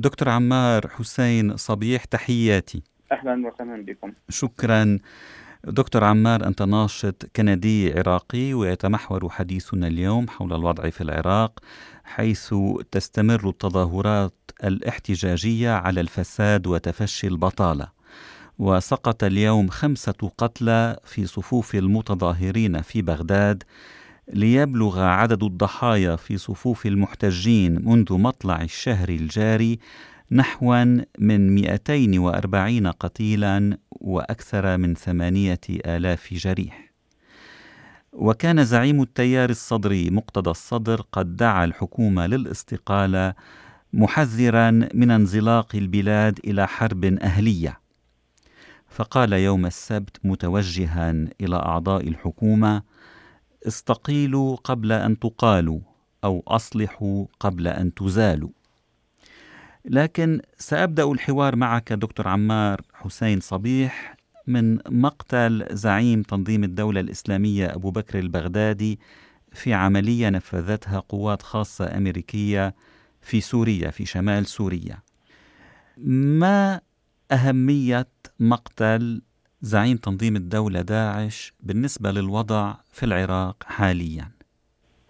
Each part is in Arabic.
دكتور عمار حسين صبيح تحياتي. أهلا وسهلا بكم. شكرا. دكتور عمار أنت ناشط كندي عراقي ويتمحور حديثنا اليوم حول الوضع في العراق حيث تستمر التظاهرات الاحتجاجية على الفساد وتفشي البطالة. وسقط اليوم خمسة قتلى في صفوف المتظاهرين في بغداد. ليبلغ عدد الضحايا في صفوف المحتجين منذ مطلع الشهر الجاري نحوا من 240 قتيلا وأكثر من ثمانية آلاف جريح. وكان زعيم التيار الصدري مقتدى الصدر قد دعا الحكومة للاستقالة محذرا من انزلاق البلاد إلى حرب أهلية. فقال يوم السبت متوجها إلى أعضاء الحكومة استقيلوا قبل أن تقالوا أو أصلحوا قبل أن تزالوا لكن سأبدأ الحوار معك دكتور عمار حسين صبيح من مقتل زعيم تنظيم الدولة الإسلامية أبو بكر البغدادي في عملية نفذتها قوات خاصة أمريكية في سوريا في شمال سوريا. ما أهمية مقتل زعيم تنظيم الدولة داعش بالنسبة للوضع في العراق حاليا؟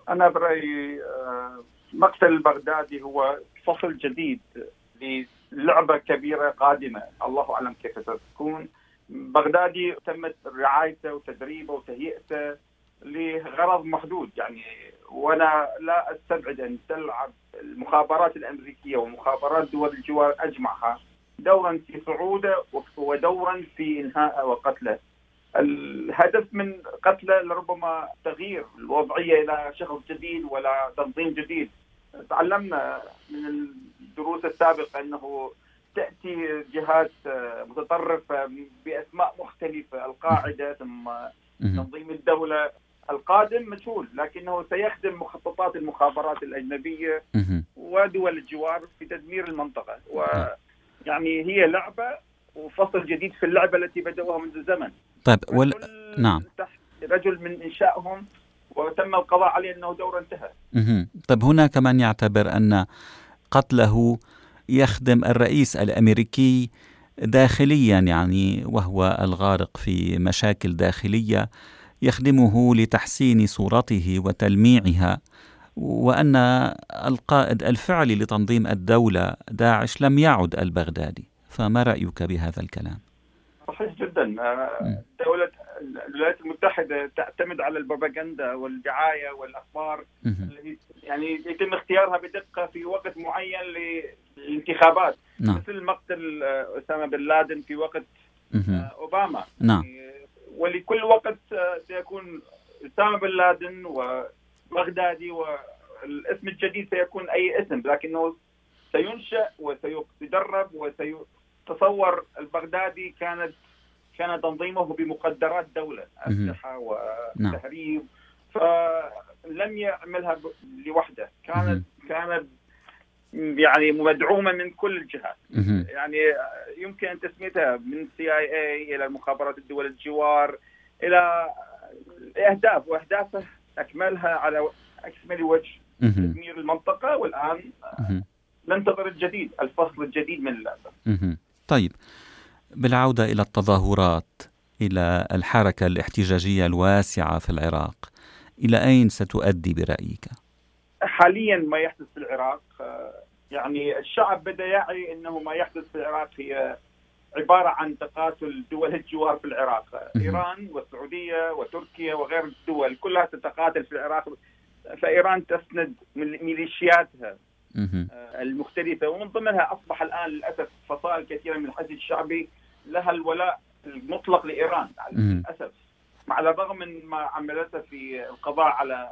أنا برأيي آه، مقتل البغدادي هو فصل جديد للعبة كبيرة قادمة. الله أعلم كيف ستكون. بغدادي تمت رعايته وتدريبه وتهيئته لغرض محدود. يعني وأنا لا أستبعد أن تلعب المخابرات الأمريكية ومخابرات دول الجوار أجمعها. دورا في صعوده ودورا في إنهاء وقتله. الهدف من قتله لربما تغيير الوضعية إلى شخص جديد ولا تنظيم جديد. تعلمنا من الدروس السابقة إنه تأتي جهات متطرفة بأسماء مختلفة القاعدة ثم تنظيم الدولة. القادم مجهول لكنه سيخدم مخططات المخابرات الأجنبية ودول الجوار في تدمير المنطقة. ويعني هي لعبة وفصل جديد في اللعبة التي بدأوها منذ زمن. طيب وال... نعم. رجل من إنشائهم وتم القضاء عليه أنه دورة انتهى. طيب هناك من يعتبر أن قتله يخدم الرئيس الأمريكي داخليا يعني وهو الغارق في مشاكل داخلية يخدمه لتحسين صورته وتلميعها. وأن القائد الفعلي لتنظيم الدولة داعش لم يعد البغدادي. فما رأيك بهذا الكلام؟ صحيح جدا. دولة الولايات المتحدة تعتمد على البروباغندا والدعاية والأخبار التي يعني يتم اختيارها بدقة في وقت معين للانتخابات. نعم. مثل مقتل أسامة بن لادن في وقت أوباما. نعم. يعني ولكل وقت سيكون أسامة بن لادن وبغدادي والاسم الجديد سيكون أي اسم لكنه سينشأ وسيدرب وسيتصور البغدادي كانت كان تنظيمه بمقدرات دولة أسلحة وتهريب. فلم يعملها لوحده. كانت كانت يعني مدعومة من كل الجهات. يعني يمكن تسميتها من سي اي اي إلى مخابرات الدول الجوار إلى أهداف وأهدافه أكملها على أكمل وجه تدمير المنطقة والآن ننتظر الجديد الفصل الجديد من اللعبة. طيب بالعودة إلى التظاهرات إلى الحركة الاحتجاجية الواسعة في العراق إلى أين ستؤدي برأيك؟ حاليا ما يحدث في العراق يعني الشعب بدأ يعي أنه ما يحدث في العراق هي عبارة عن تقاتل دول الجوار في العراق. إيران والسعودية وتركيا وغير الدول كلها تتقاتل في العراق. فإيران تسند ميليشياتها. المختلفة. ومن ضمنها أصبح الآن للأسف فصائل كثيرة من الحشد الشعبي لها الولاء المطلق لإيران. للاسف مع الرغم من ما عملته في القضاء على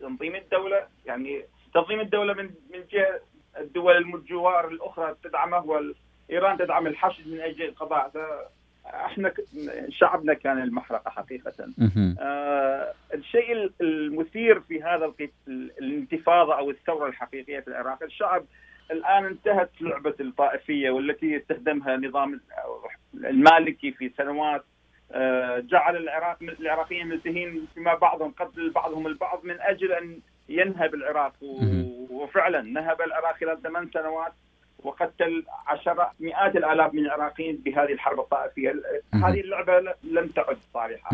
تنظيم الدولة يعني تنظيم الدولة من من جهة الدول الجوار الأخرى تدعمه وايران تدعم الحشد من أجل القضاء. إحنا شعبنا كان المحرقه حقيقة. آه الشيء المثير في هذا الانتفاضة أو الثورة الحقيقية في العراق الشعب الآن انتهت لعبة الطائفية والتي استخدمها نظام المالكي في سنوات. آه، جعل العراق العراقيين ملتهين فيما بعضهم قتل بعضهم البعض من أجل أن ينهب العراق. وفعلا نهب العراق خلال ثمان سنوات. وقتل عشرات مئات الآلاف من العراقيين بهذه الحرب الطائفية. هذه اللعبة لم تعد صالحة.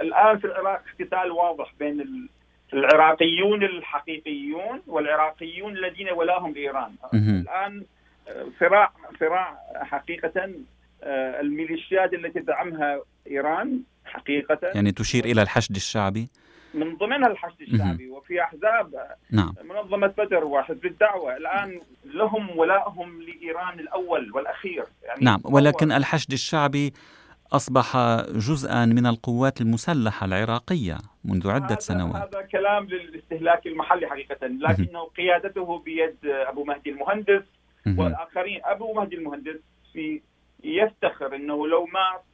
الآن في العراق قتال واضح بين العراقيون الحقيقيون والعراقيون الذين ولاهم لايران الآن آه، صراع صراع حقيقة آه، الميليشيات التي تدعمها إيران حقيقة. يعني تشير إلى الحشد الشعبي؟ من ضمنها الحشد الشعبي. وفي أحزاب نعم. منظمة بدر وحزب الدعوة. الآن لهم ولائهم لإيران الأول والأخير. يعني نعم ولكن الحشد الشعبي أصبح جزءا من القوات المسلحة العراقية منذ عدة هذا سنوات. هذا كلام للاستهلاك المحلي حقيقة. لكنه قيادته بيد أبو مهدي المهندس والآخرين. أبو مهدي المهندس في يفتخر إنه لو مات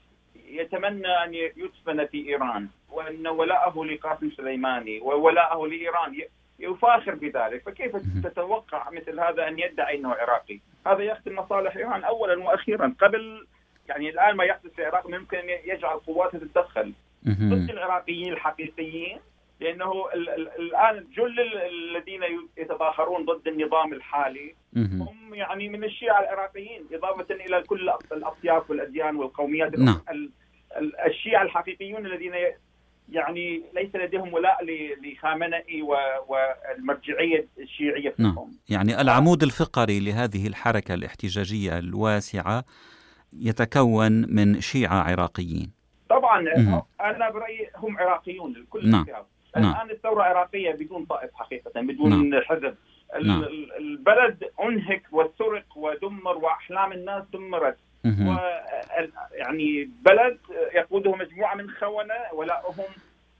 يتمنى أن يدفن في إيران وأن ولاءه لقاسم سليماني وولاءه لإيران. يفاخر بذلك. فكيف تتوقع مثل هذا أن يدعي إنه عراقي؟ هذا يخدم مصالح إيران اولا وأخيرا. قبل يعني الآن ما يحدث في العراق ممكن ان يجعل قواتها تتدخل. ضد العراقيين الحقيقيين لأنه الآن جل الذين يتظاهرون ضد النظام الحالي هم يعني من الشيعة العراقيين إضافة إلى كل الأطياف والأديان والقوميات نعم. الشيعة الحقيقيون الذين يعني ليس لديهم ولاء لخامنئي والمرجعية الشيعية في نعم. يعني العمود الفقري لهذه الحركة الاحتجاجية الواسعة يتكون من شيعة عراقيين طبعا. أنا برأيي هم عراقيون الكل نعم. نعم. الآن الثورة عراقيه بدون طائف حقيقة بدون نعم. حزب. نعم. البلد أنهك وسرق ودمر وأحلام الناس دمرت. و يعني بلد يقوده مجموعة من خونة ولاؤهم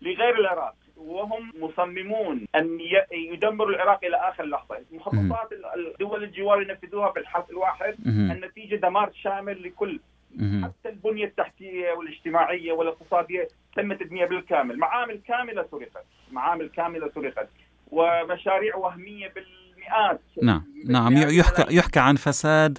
لغير العراق وهم مصممون أن يدمروا العراق إلى آخر لحظة، مخططات الدول الجوار ينفذوها في الحرف الواحد، النتيجة دمار شامل لكل حتى البنية التحتية والاجتماعية والاقتصادية تم تدميرها بالكامل، معامل كاملة سرقت، معامل كاملة سرقت، ومشاريع وهمية بالمئات. نعم نعم. يحكى يحكى عن فساد.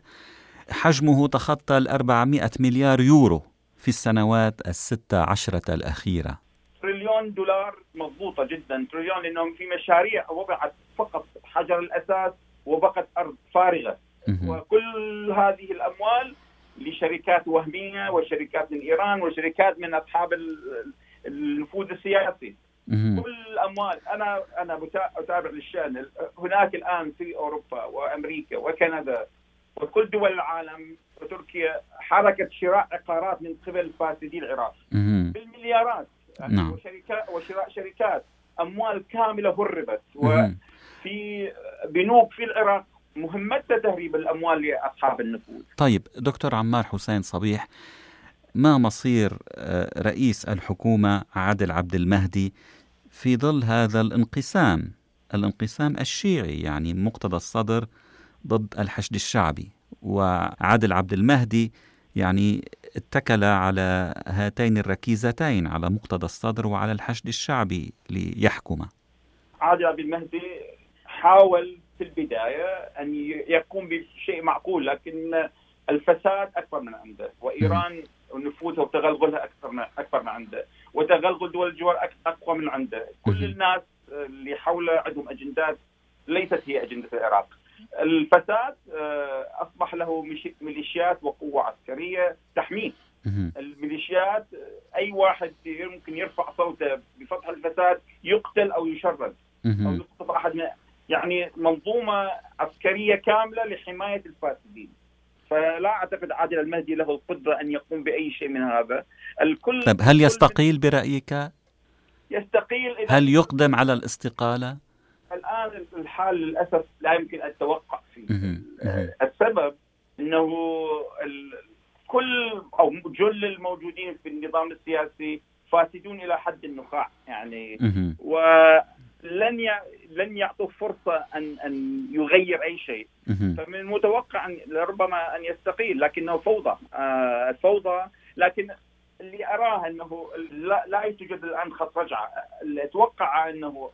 حجمه تخطى ال 400 مليار يورو في السنوات الستة عشرة الأخيرة. تريليون دولار مضبوطة جدا. تريليون لأنهم في مشاريع وضعت فقط حجر الأساس وبقت أرض فارغة. وكل هذه الأموال لشركات وهمية وشركات من إيران وشركات من أصحاب النفوذ السياسي. كل الأموال. أنا أنا أتابع للشأن. هناك الآن في أوروبا وأمريكا وكندا وكل دول العالم وتركيا حركه شراء عقارات من قبل فاسدي العراق. بالمليارات. يعني نعم. وشركات وشراء شركات أموال كاملة هربت. وفي بنوك في العراق مهمتها تهريب الأموال لأصحاب النفوذ. طيب دكتور عمار حسين صبيح ما مصير آه، رئيس الحكومة عادل عبد المهدي في ظل هذا الانقسام؟ الانقسام الشيعي يعني مقتدى الصدر ضد الحشد الشعبي. وعادل عبد المهدي يعني اتكل على هاتين الركيزتين على مقتدى الصدر وعلى الحشد الشعبي ليحكمه عادل عبد المهدي حاول في البداية أن يقوم بشيء معقول لكن الفساد أكبر من عنده وإيران نفوذها وتغلغلها أكثر من أكبر من عنده وتغلغل دول الجوار أقوى من عنده. كل الناس اللي حوله عندهم أجندات ليست هي أجندة العراق. الفساد آه، أصبح له ميليشيات وقوة عسكرية تحميه الميليشيات أي واحد يمكن يرفع صوته بفتح الفساد يقتل أو يشرد. أو يعني منظومة عسكرية كاملة لحماية الفاسدين. فلا أعتقد عادل المهدي له القدرة أن يقوم بأي شيء من هذا. الكل طيب هل يستقيل برأيك؟ يستقيل هل يقدم على الاستقالة؟ الآن الحال للأسف لا يمكن أن توقع فيه. السبب إنه كل أو جل الموجودين في النظام السياسي فاسدون إلى حد النخاع يعني. ولن لن يعطوا فرصة ان أن يغير أي شيء. فمن المتوقع ان ربما أن يستقيل لكنه فوضى. آه الفوضى لكن اللي أراه أنه لا, لا يوجد الآن خط رجعة. أتوقع أنه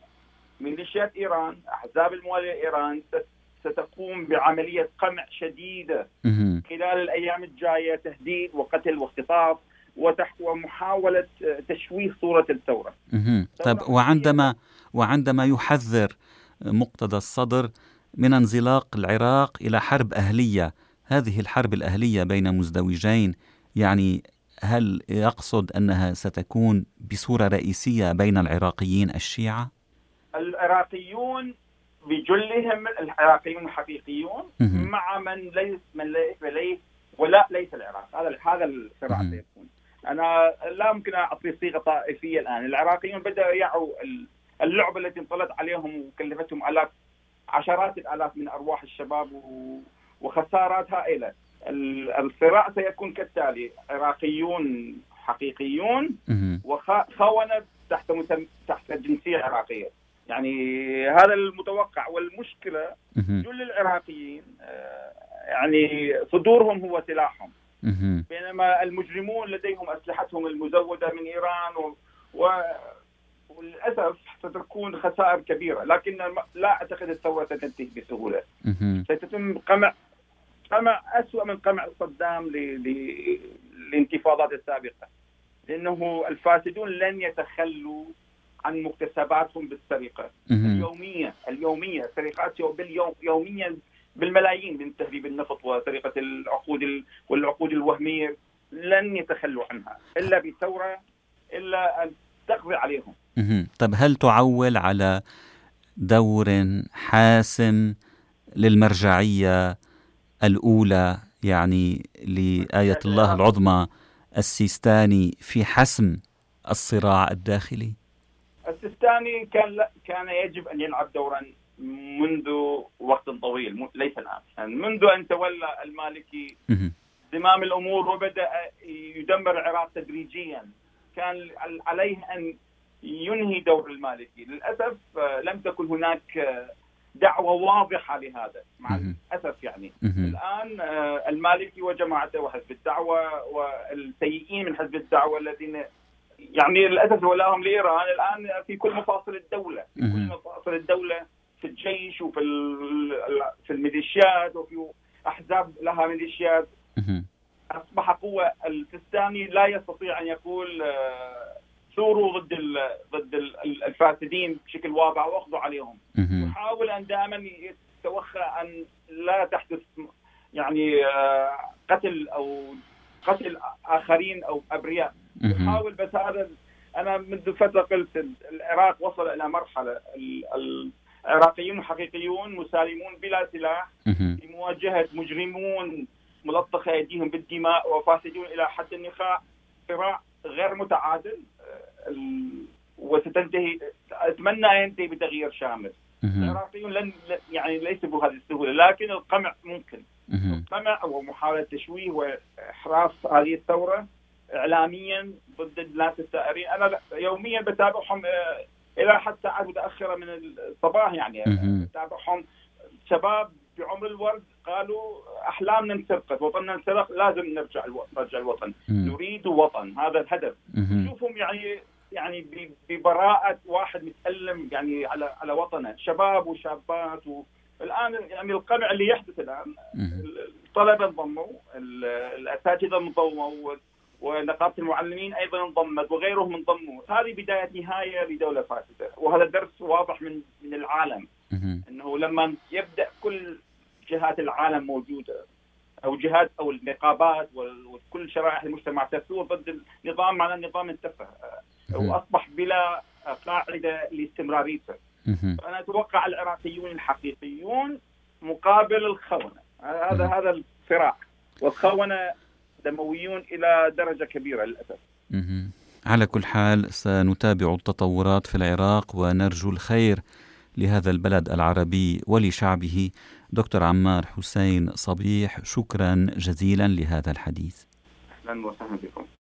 ميليشيات إيران أحزاب الموالية لايران ستقوم بعملية قمع شديدة خلال الأيام الجاية تهديد وقتل واختطاف. ومحاوله تشويه صورة الثورة. طيب وعندما وعندما يحذر مقتدى الصدر من انزلاق العراق إلى حرب أهلية هذه الحرب الأهلية بين مزدوجين يعني هل يقصد أنها ستكون بصورة رئيسية بين العراقيين الشيعة؟ العراقيون بجلهم العراقيون الحقيقيون مع من ليس من ليس ولا ليس العراق. هذا هذا الصراع أنا لا يمكن أعطي صيغة طائفية الآن. العراقيون بدأوا يعوا اللعبة التي انطلت عليهم وكلفتهم آلاف عشرات الآلاف من أرواح الشباب وخسارات هائله الصراع سيكون كالتالي عراقيون حقيقيون وخونه تحت تحت جنسية عراقية. يعني هذا المتوقع. والمشكلة كل العراقيين آه، يعني صدورهم هو سلاحهم. بينما المجرمون لديهم أسلحتهم المزودة من إيران و, و وللأسف ستكون خسائر كبيرة لكن لا أعتقد الثورة ستنتهي بسهولة. ستتم قمع قمع اسوء من قمع صدام للانتفاضات السابقة لأنه الفاسدون لن يتخلوا عن مكتسباتهم بالسرقة. اليوميه اليومية سرقات باليوم يوميا بالملايين من تهريب النفط وسرقه العقود والعقود الوهمية لن يتخلوا عنها إلا بثورة إلا أن تقضي عليهم. طيب هل تعول على دور حاسم للمرجعية الأولى يعني لآية الله العظمى السيستاني في حسم الصراع الداخلي؟ السيستاني كان كان يجب أن يلعب دورا منذ وقت طويل ليس الآن يعني منذ أن تولى المالكي زمام الأمور وبدأ يدمر العراق تدريجيا. كان عليه أن ينهي دور المالكي. للأسف لم تكن هناك دعوة واضحة لهذا مع الأسف يعني. الآن المالكي وجماعته وحزب الدعوة والسيئين من حزب الدعوة الذين يعني للأسف ولاهم لإيران الآن في كل مفاصل الدولة في كل مفاصل الدولة في الجيش وفي في الميليشيات وفي أحزاب لها ميليشيات. أصبح قوة السيستاني لا يستطيع أن يقول آه، ثوروا ضد ضد الفاسدين بشكل واضح وأخذوا عليهم. يحاول أن دائما يتوخى أن لا تحدث يعني آه، قتل أو قتل آخرين أو أبرياء. يحاول بس هذا أنا منذ فترة قلت العراق وصل إلى مرحلة العراقيون حقيقيون مسالمون بلا سلاح في مواجهه مجرمون ملطخة إيديهم بالدماء وفاسدون إلى حد النخاع. صراع غير متعادل آه، وستنتهي أتمنى ينتهي بتغيير شامل. العراقيون لن يعني ليس بهذه السهولة لكن القمع ممكن. القمع ومحاولة تشويه وإحراف هذه الثورة اعلاميا ضد الناس الثائرين أنا يوميا بتابعهم آه، إلى حد ساعات متاخره من الصباح يعني. بتابعهم شباب بعمر الورد قالوا احلامنا انسرقت وطننا انسرق لازم نرجع نرجع الوطن. نريد وطن هذا الهدف. نشوفهم يعني يعني ببراءة واحد متألم يعني على على وطنه. شباب وشابات والان يعني القمع اللي يحدث الآن الطلبة انضموا الأساتذة انضموا ونقابة المعلمين أيضا انضمت وغيرهم انضموا، هذه بداية نهاية لدولة فاسدة، وهذا درس واضح من من العالم. إنه لما يبدأ كل جهات العالم موجودة أو جهات أو النقابات وكل شرائح المجتمع تثور ضد النظام معناه النظام انتفى وأصبح بلا قاعدة لاستمراريته. أنا أتوقع العراقيون الحقيقيون مقابل الخونة، هذا هذا الصراع. والخونة دمويون إلى درجة كبيرة للأسف. على كل حال سنتابع التطورات في العراق ونرجو الخير لهذا البلد العربي ولشعبه. دكتور عمار حسين صبيح شكرا جزيلا لهذا الحديث. أهلا وسهلا بكم